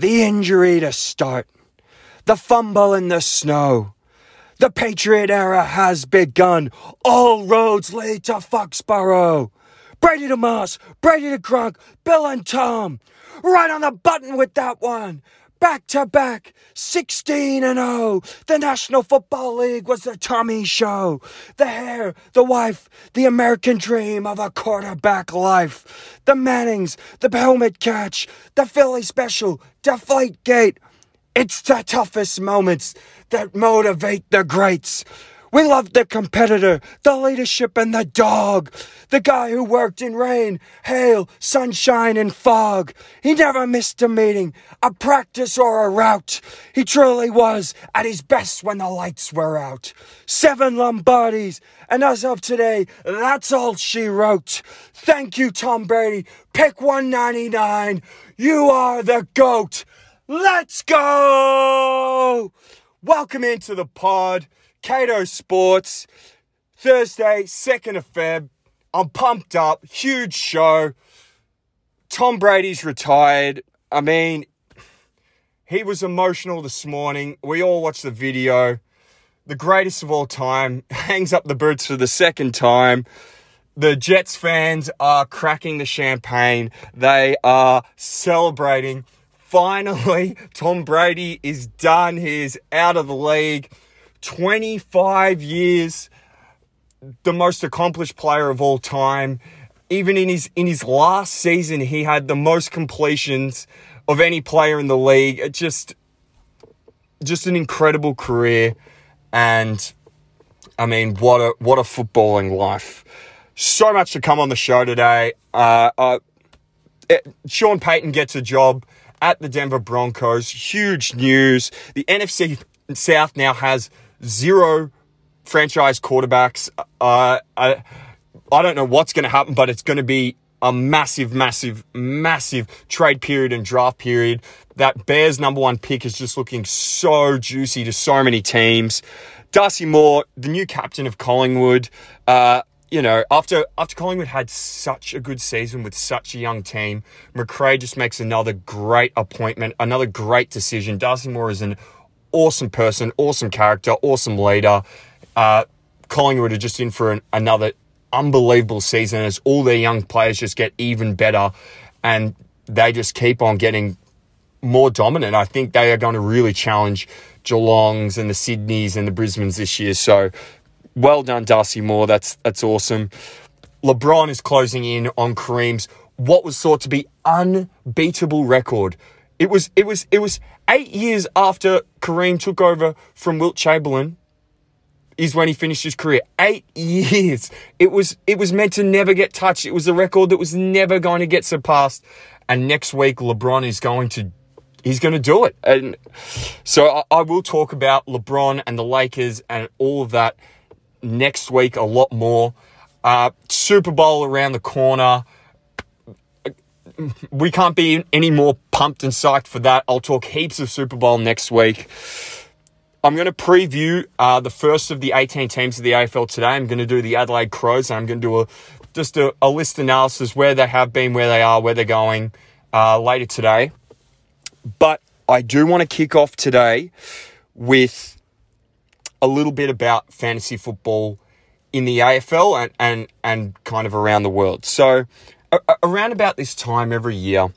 The injury to start. The fumble in the snow. The Patriot era has begun. All roads lead to Foxborough. Brady to Moss, Brady to Gronk, Bill and Tom. Right on the button with that one. Back to back, 16 and 0. The National Football League was the Tommy show. The hair, the wife, the American dream of a quarterback life. The Mannings, the helmet catch, the Philly special, Deflate Gate. It's the toughest moments that motivate the greats. We love the competitor, the leadership, and the dog. The guy who worked in rain, hail, sunshine, and fog. He never missed a meeting, a practice, or a route. He truly was at his best when the lights were out. Seven Lombardis, and as of today, that's all she wrote. Thank you, Tom Brady. Pick 199. You are the GOAT. Let's go! Welcome into the pod. Cato Sports, Thursday, 2nd of Feb. I'm pumped up. Huge show. Tom Brady's retired. I mean, he was emotional this morning. We all watched the video. The greatest of all time hangs up the boots for the second time. The Jets fans are cracking the champagne. They are celebrating. Finally, Tom Brady is done. He is out of the league. 25 years, the most accomplished player of all time. Even in his in his last season, he had the most completions of any player in the league. It just just an incredible career, and I mean, what a what a footballing life. So much to come on the show today. Uh, uh, it, Sean Payton gets a job at the Denver Broncos. Huge news. The NFC South now has zero franchise quarterbacks. Uh, I, I don't know what's going to happen, but it's going to be a massive, massive, massive trade period and draft period. That Bears number one pick is just looking so juicy to so many teams. Darcy Moore, the new captain of Collingwood, uh, you know, after after Collingwood had such a good season with such a young team, McRae just makes another great appointment, another great decision. Darcy Moore is an awesome person, awesome character, awesome leader. Uh, Collingwood are just in for an, another unbelievable season as all their young players just get even better and they just keep on getting more dominant. I think they are going to really challenge Geelongs and the Sydneys and the Brisbanes this year. So well done, Darcy Moore. That's that's awesome. LeBron is closing in on Kareem's what was thought to be unbeatable record it was it was it was eight years after Kareem took over from Wilt Chamberlain is when he finished his career. Eight years. It was it was meant to never get touched. It was a record that was never going to get surpassed. And next week LeBron is going to he's going to do it. And so I, I will talk about LeBron and the Lakers and all of that next week a lot more. Uh, Super Bowl around the corner we can't be any more pumped and psyched for that. I'll talk heaps of Super Bowl next week. I'm going to preview uh, the first of the 18 teams of the AFL today. I'm going to do the Adelaide Crows. And I'm going to do a just a, a list analysis where they have been, where they are, where they're going uh, later today. But I do want to kick off today with a little bit about fantasy football in the AFL and, and, and kind of around the world. So around about this time every year,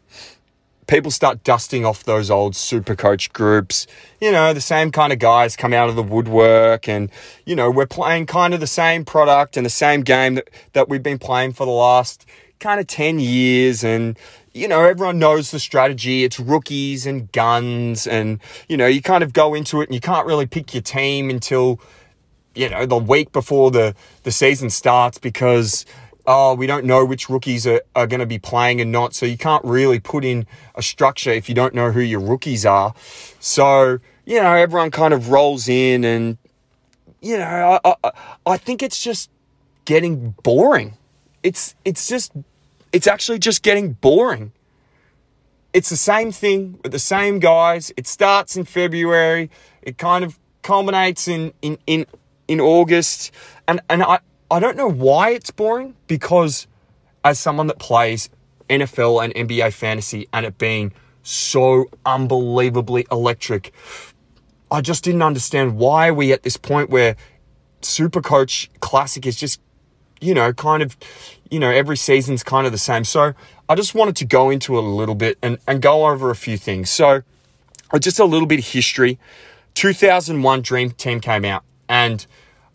people start dusting off those old super coach groups. You know, the same kind of guys come out of the woodwork, and, you know, we're playing kind of the same product and the same game that, that we've been playing for the last kind of 10 years. And, you know, everyone knows the strategy. It's rookies and guns, and, you know, you kind of go into it and you can't really pick your team until, you know, the week before the, the season starts because oh, we don't know which rookies are, are going to be playing and not. So you can't really put in a structure if you don't know who your rookies are. So, you know, everyone kind of rolls in and, you know, I, I, I think it's just getting boring. It's, it's just, it's actually just getting boring. It's the same thing with the same guys. It starts in February. It kind of culminates in, in, in, in August. And, and I, I don't know why it's boring because as someone that plays NFL and NBA fantasy and it being so unbelievably electric. I just didn't understand why we at this point where Supercoach Classic is just, you know, kind of, you know, every season's kind of the same. So I just wanted to go into it a little bit and, and go over a few things. So just a little bit of history. 2001 Dream Team came out and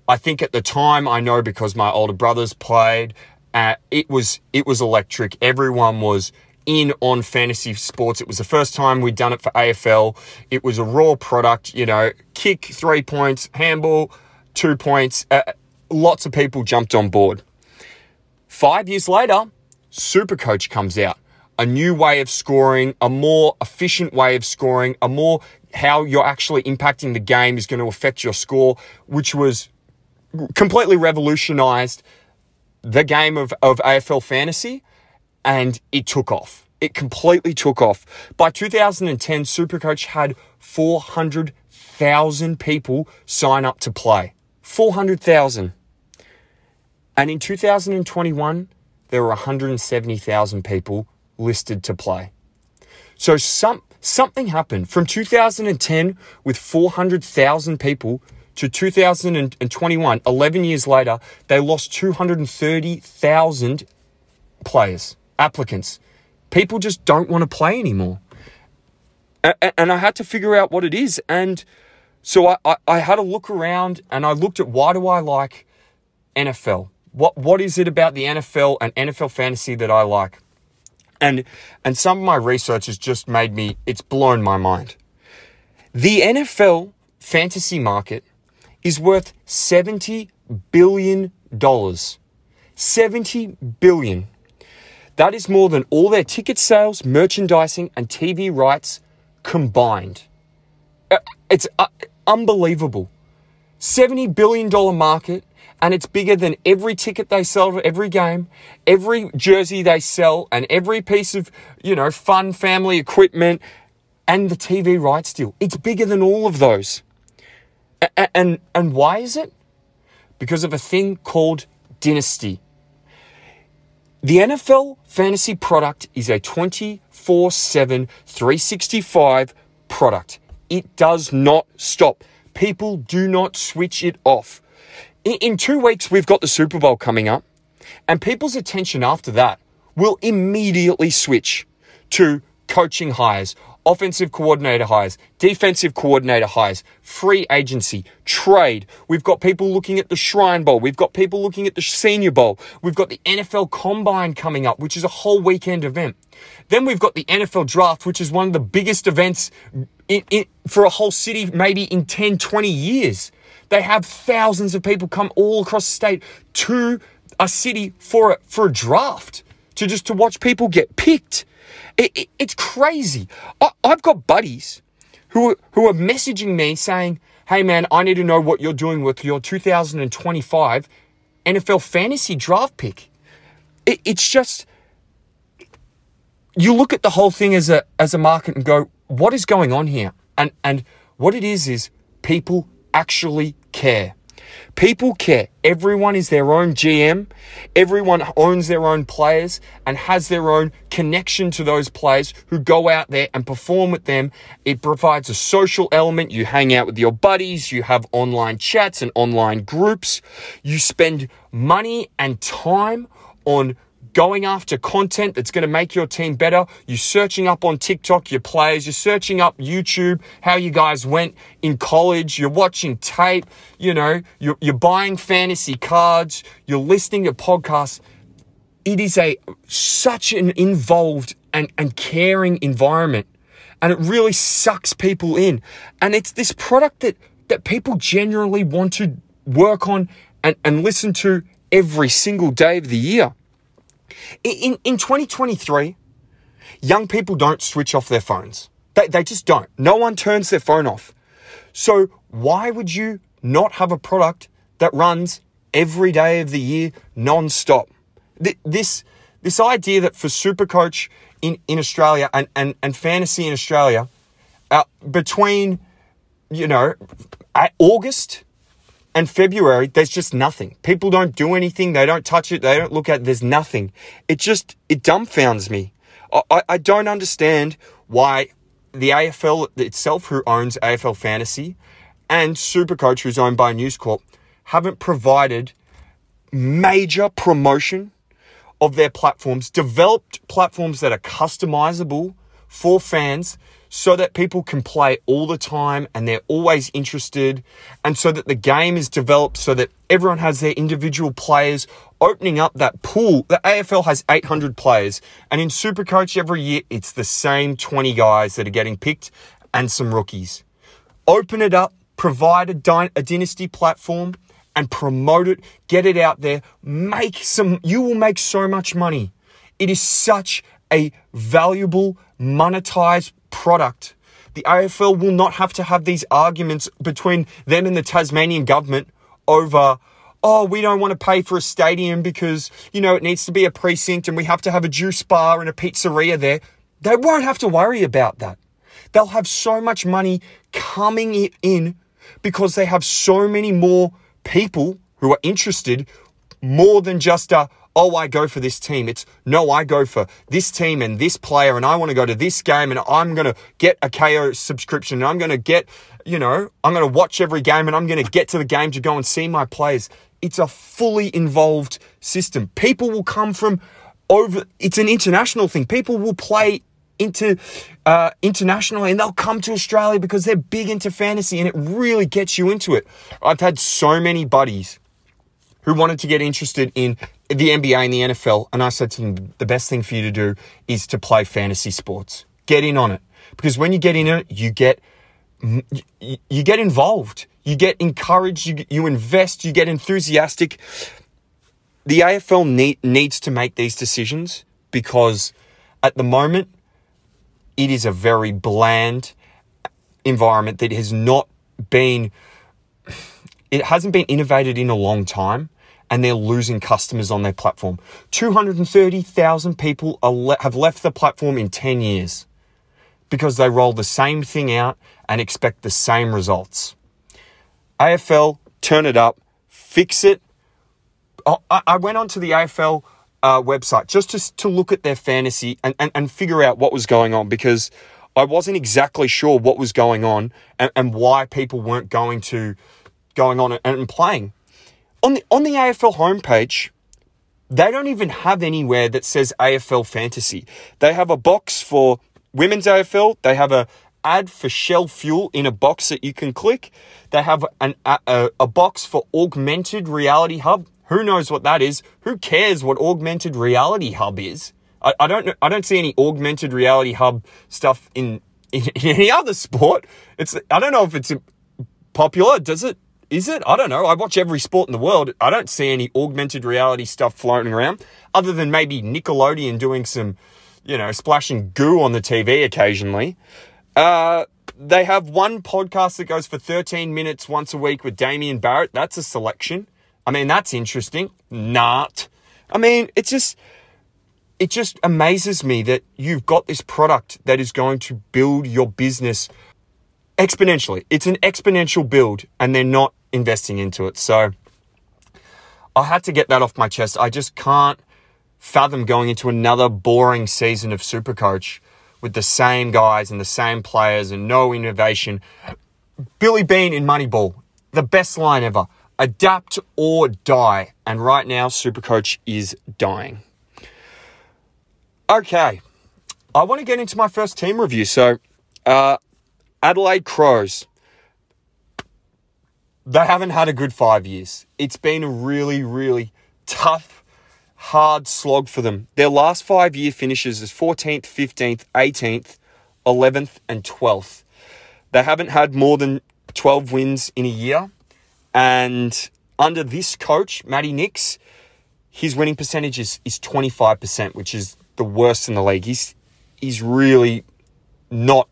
I think at the time I know because my older brothers played, uh, it was it was electric. Everyone was in on fantasy sports. It was the first time we'd done it for AFL. It was a raw product, you know, kick three points, handball two points. Uh, lots of people jumped on board. Five years later, Supercoach comes out. A new way of scoring, a more efficient way of scoring, a more how you're actually impacting the game is going to affect your score, which was completely revolutionized the game of, of AFL fantasy and it took off. It completely took off. By 2010, Supercoach had 400,000 people sign up to play. 400,000. And in 2021, there were 170,000 people listed to play. So some, something happened from 2010 with 400,000 people to 2021, 11 years later, they lost 230,000 players, applicants. People just don't want to play anymore. And I had to figure out what it is. And so I, I, I had a look around and I looked at why do I like NFL? What, what is it about the NFL and NFL fantasy that I like? And, and some of my research has just made me, it's blown my mind. The NFL fantasy market is worth 70 billion dollars. 70 billion. That is more than all their ticket sales, merchandising, and TV rights combined. Uh, it's uh, unbelievable. $70 billion market, and it's bigger than every ticket they sell to every game, every jersey they sell, and every piece of, you know, fun family equipment, and the TV rights deal. It's bigger than all of those. And, and, why is it? Because of a thing called dynasty. The NFL fantasy product is a 24 7, 365 product. It does not stop. People do not switch it off. In, in two weeks, we've got the Super Bowl coming up, and people's attention after that will immediately switch to coaching hires offensive coordinator hires, defensive coordinator hires, free agency, trade. We've got people looking at the Shrine Bowl. We've got people looking at the Senior Bowl. We've got the NFL Combine coming up, which is a whole weekend event. Then we've got the NFL Draft, which is one of the biggest events in, in, for a whole city, maybe in 10, 20 years. They have thousands of people come all across the state to a city for a, for a draft to just to watch people get picked. It, it, it's crazy. I, I've got buddies who, who are messaging me saying, hey man, I need to know what you're doing with your 2025 NFL fantasy draft pick. It, it's just, you look at the whole thing as a, as a market and go, what is going on here? And, and what it is, is people actually care. People care. Everyone is their own GM. Everyone owns their own players and has their own connection to those players who go out there and perform with them. It provides a social element. You hang out with your buddies. You have online chats and online groups. You spend money and time on going after content that's going to make your team better. You're searching up on TikTok your players. You're searching up YouTube, how you guys went in college. You're watching tape. You know, you're, you're buying fantasy cards. You're listening to podcasts. It is a such an involved and, and caring environment. And it really sucks people in. And it's this product that, that people generally want to work on and, and listen to every single day of the year. In, in 2023, young people don't switch off their phones. They, they just don't. No one turns their phone off. So why would you not have a product that runs every day of the year non-stop? This, this idea that for Supercoach in, in Australia and, and, and fantasy in Australia, uh, between, you know, August and February, there's just nothing. People don't do anything. They don't touch it. They don't look at it. There's nothing. It just, it dumbfounds me. I, I don't understand why the AFL itself, who owns AFL Fantasy, and Supercoach, who's owned by News Corp, haven't provided major promotion of their platforms, developed platforms that are customizable for fans so that people can play all the time and they're always interested, and so that the game is developed so that everyone has their individual players, opening up that pool. The AFL has 800 players, and in Supercoach every year it's the same 20 guys that are getting picked and some rookies. Open it up, provide a, dy- a dynasty platform and promote it, get it out there, make some, you will make so much money. It is such a valuable, monetized product. The AFL will not have to have these arguments between them and the Tasmanian government over, oh, we don't want to pay for a stadium because, you know, it needs to be a precinct and we have to have a juice bar and a pizzeria there. They won't have to worry about that. They'll have so much money coming in because they have so many more people who are interested more than just a, oh, I go for this team. It's no, I go for this team and this player, and I want to go to this game, and I'm going to get a Kayo subscription, and I'm going to get, you know, I'm going to watch every game, and I'm going to get to the game to go and see my players. It's a fully involved system. People will come from over, it's an international thing. People will play into uh, internationally and they'll come to Australia because they're big into fantasy and it really gets you into it. I've had so many buddies who wanted to get interested in the NBA and the NFL, and I said to them, the best thing for you to do is to play fantasy sports. Get in on it. Because when you get in it, you get you get involved, you get encouraged, you, you invest, you get enthusiastic. The AFL need, needs to make these decisions because at the moment it is a very bland environment that has not been it hasn't been innovated in a long time and they're losing customers on their platform. 230,000 people le- have left the platform in 10 years because they roll the same thing out and expect the same results. AFL turn it up fix it. Oh, I went onto the AFL uh, website just to, to look at their fantasy and, and, and figure out what was going on because I wasn't exactly sure what was going on and, and why people weren't going to going on and playing. On the on the AFL homepage, they don't even have anywhere that says AFL fantasy. They have a box for women's AFL. They have a ad for Shell Fuel in a box that you can click. They have an, a, a box for Augmented Reality Hub. Who knows what that is? Who cares what augmented reality hub is? I, I don't I don't see any augmented reality hub stuff in, in, in any other sport. It's I don't know if it's popular. Does it? Is it? I don't know. I watch every sport in the world. I don't see any augmented reality stuff floating around, other than maybe Nickelodeon doing some, you know, splashing goo on the TV occasionally. Uh, they have one podcast that goes for 13 minutes once a week with Damian Barrett. That's a selection. I mean, that's interesting. Not. I mean, it's just, it just amazes me that you've got this product that is going to build your business exponentially. It's an exponential build and they're not investing into it. So I had to get that off my chest. I just can't fathom going into another boring season of Supercoach with the same guys and the same players and no innovation. Billy Beane in Moneyball, the best line ever adapt or die. And right now, Supercoach is dying. Okay, I want to get into my first team review. So, uh, Adelaide Crows. They haven't had a good five years. It's been a really, really tough, hard slog for them. Their last five year finishes is 14th, 15th, 18th, 11th, and 12th. They haven't had more than 12 wins in a year. And under this coach, Matty Nicks, his winning percentage is, is 25%, which is the worst in the league. He's, he's really not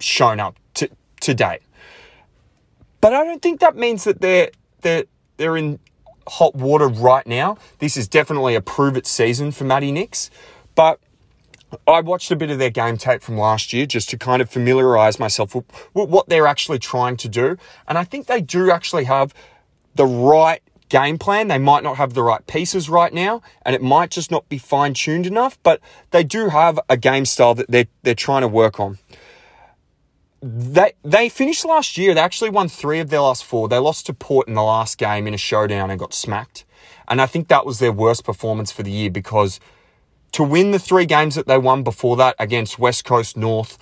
shown up to, to date. But I don't think that means that they're, they're, they're in hot water right now. This is definitely a prove it season for Matty Nicks. But I watched a bit of their game tape from last year just to kind of familiarize myself with what they're actually trying to do. And I think they do actually have the right game plan. They might not have the right pieces right now, and it might just not be fine tuned enough, but they do have a game style that they're, they're trying to work on. They, they finished last year. They actually won three of their last four. They lost to Port in the last game in a showdown and got smacked. And I think that was their worst performance for the year because to win the three games that they won before that against West Coast North,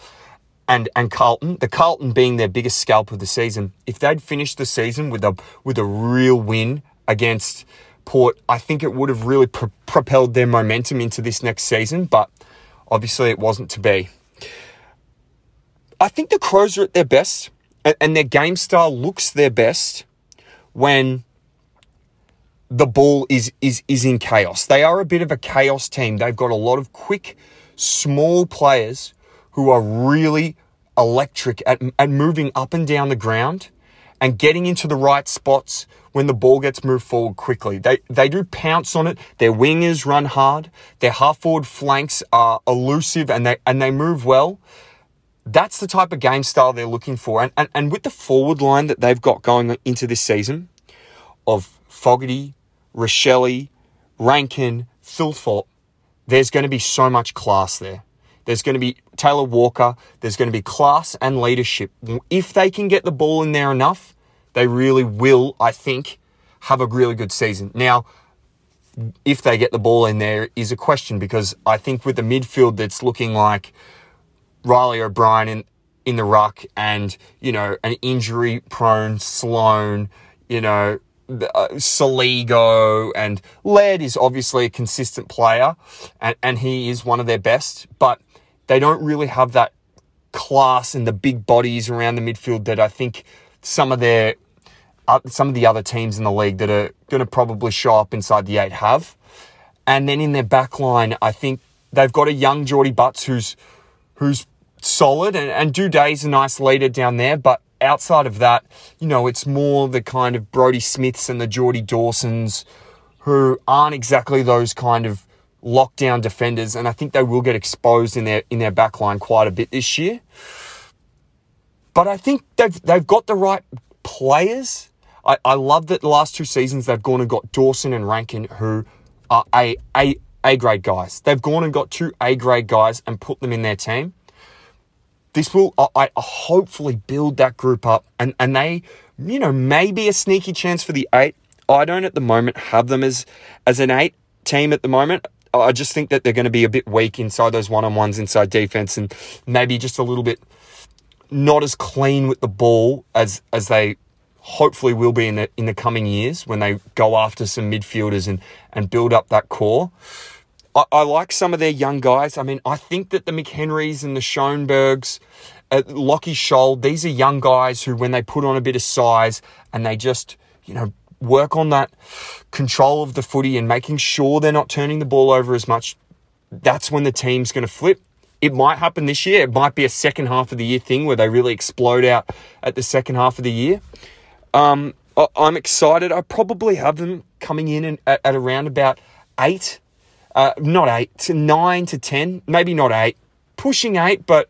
and and Carlton, the Carlton being their biggest scalp of the season, if they'd finished the season with a with a real win against Port, I think it would have really pro- propelled their momentum into this next season. But obviously, it wasn't to be. I think the Crows are at their best, and, their game style looks their best when the ball is is is in chaos. They are a bit of a chaos team. They've got a lot of quick, small players who are really electric at, at moving up and down the ground and getting into the right spots when the ball gets moved forward quickly. They, they do pounce on it. Their wingers run hard. Their half forward flanks are elusive and they, and they move well. That's the type of game style they're looking for. And, and, and with the forward line that they've got going into this season of Fogarty, Rachele, Rankin, Thilthorpe, there's going to be so much class there. There's going to be Taylor Walker. There's going to be class and leadership. If they can get the ball in there enough, they really will, I think, have a really good season. Now, if they get the ball in there is a question because I think with the midfield that's looking like Reilly O'Brien in, in the ruck and, you know, an injury prone Sloane, you know, uh, Soligo and Laird is obviously a consistent player and, and he is one of their best, but they don't really have that class and the big bodies around the midfield that I think some of their uh, some of the other teams in the league that are going to probably show up inside the eight have. And then in their back line, I think they've got a young Jordie Butts who's who's solid and, and Doedee's a nice leader down there, but outside of that, you know, it's more the kind of Brodie Smiths and the Jordy Dawsons who aren't exactly those kind of lockdown defenders, and I think they will get exposed in their in their backline quite a bit this year. But I think they've they've got the right players. I, I love that the last two seasons they've gone and got Dawson and Rankin who are a a a grade guys. They've gone and got two A grade guys and put them in their team. This will I, I hopefully build that group up, and and they you know maybe a sneaky chance for the eight. I don't at the moment have them as as an eight team at the moment. I just think that they're going to be a bit weak inside those one on ones inside defense and maybe just a little bit not as clean with the ball as as they hopefully will be in the in the coming years when they go after some midfielders and and build up that core. I, I like some of their young guys. I mean, I think that the McHenrys and the Schoenbergs, uh, Lachie Sholl, these are young guys who, when they put on a bit of size and they just, you know, work on that control of the footy and making sure they're not turning the ball over as much, that's when the team's going to flip. It might happen this year. It might be a second half of the year thing where they really explode out at the second half of the year. Um, I'm excited. I probably have them coming in at, at around about eight, uh, not eight, to nine to ten, maybe not eight, pushing eight, but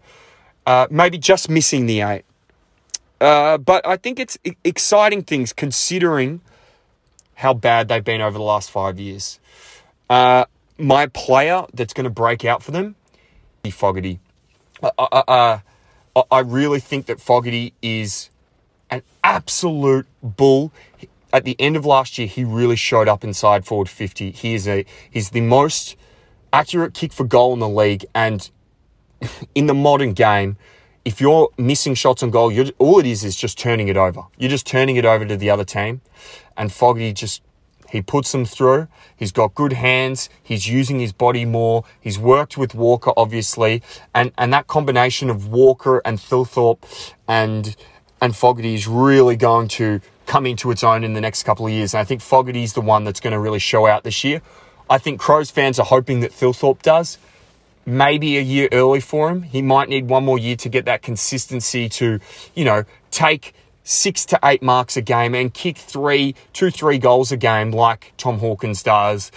uh, maybe just missing the eight. Uh, but I think it's exciting things considering how bad they've been over the last five years. Uh, my player that's going to break out for them, Fogarty. Uh, uh, uh, I really think that Fogarty is an absolute bull. At the end of last year, he really showed up inside forward 50. He is a he's the most accurate kick for goal in the league, and in the modern game, if you're missing shots on goal, all it is is just turning it over. You're just turning it over to the other team. And Foggy just, he puts them through. He's got good hands. He's using his body more. He's worked with Walker, obviously. And, and that combination of Walker and Thilthorpe and, and Fogarty is really going to come into its own in the next couple of years. And I think Fogarty's the one that's going to really show out this year. I think Crows fans are hoping that Thilthorpe does maybe a year early for him. He might need one more year to get that consistency to, you know, take six to eight marks a game and kick three, two, three goals a game like Tom Hawkins does,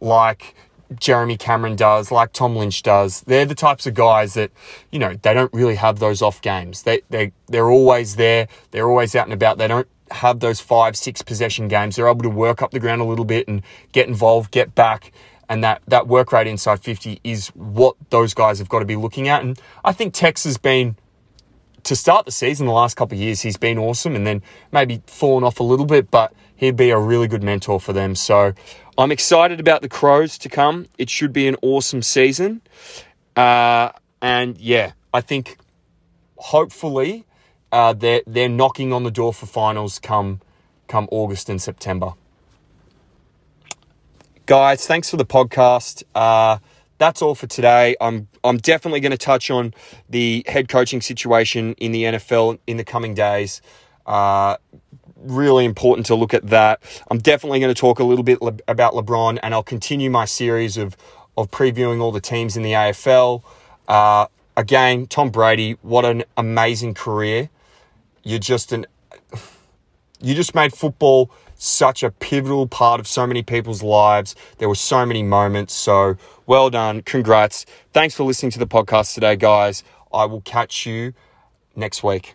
like Jeremy Cameron does, like Tom Lynch does. They're the types of guys that, you know, they don't really have those off games. They, they, they're always there. They're always out and about. They don't have those five, six possession games. They're able to work up the ground a little bit and get involved, get back. And that, that work rate inside 50 is what those guys have got to be looking at. And I think Tex has been, to start the season the last couple of years, he's been awesome and then maybe fallen off a little bit, but he'd be a really good mentor for them. So I'm excited about the Crows to come. It should be an awesome season. Uh, and yeah, I think hopefully uh, they're they're knocking on the door for finals come come August and September. Guys, thanks for the podcast. Uh, that's all for today. I'm I'm definitely going to touch on the head coaching situation in the NFL in the coming days. Uh, really important to look at that. I'm definitely going to talk a little bit le- about LeBron, and I'll continue my series of of previewing all the teams in the AFL. Uh, again, Tom Brady, what an amazing career! You're just an you just made football such a pivotal part of so many people's lives. There were so many moments. So well done. Congrats. Thanks for listening to the podcast today, guys. I will catch you next week.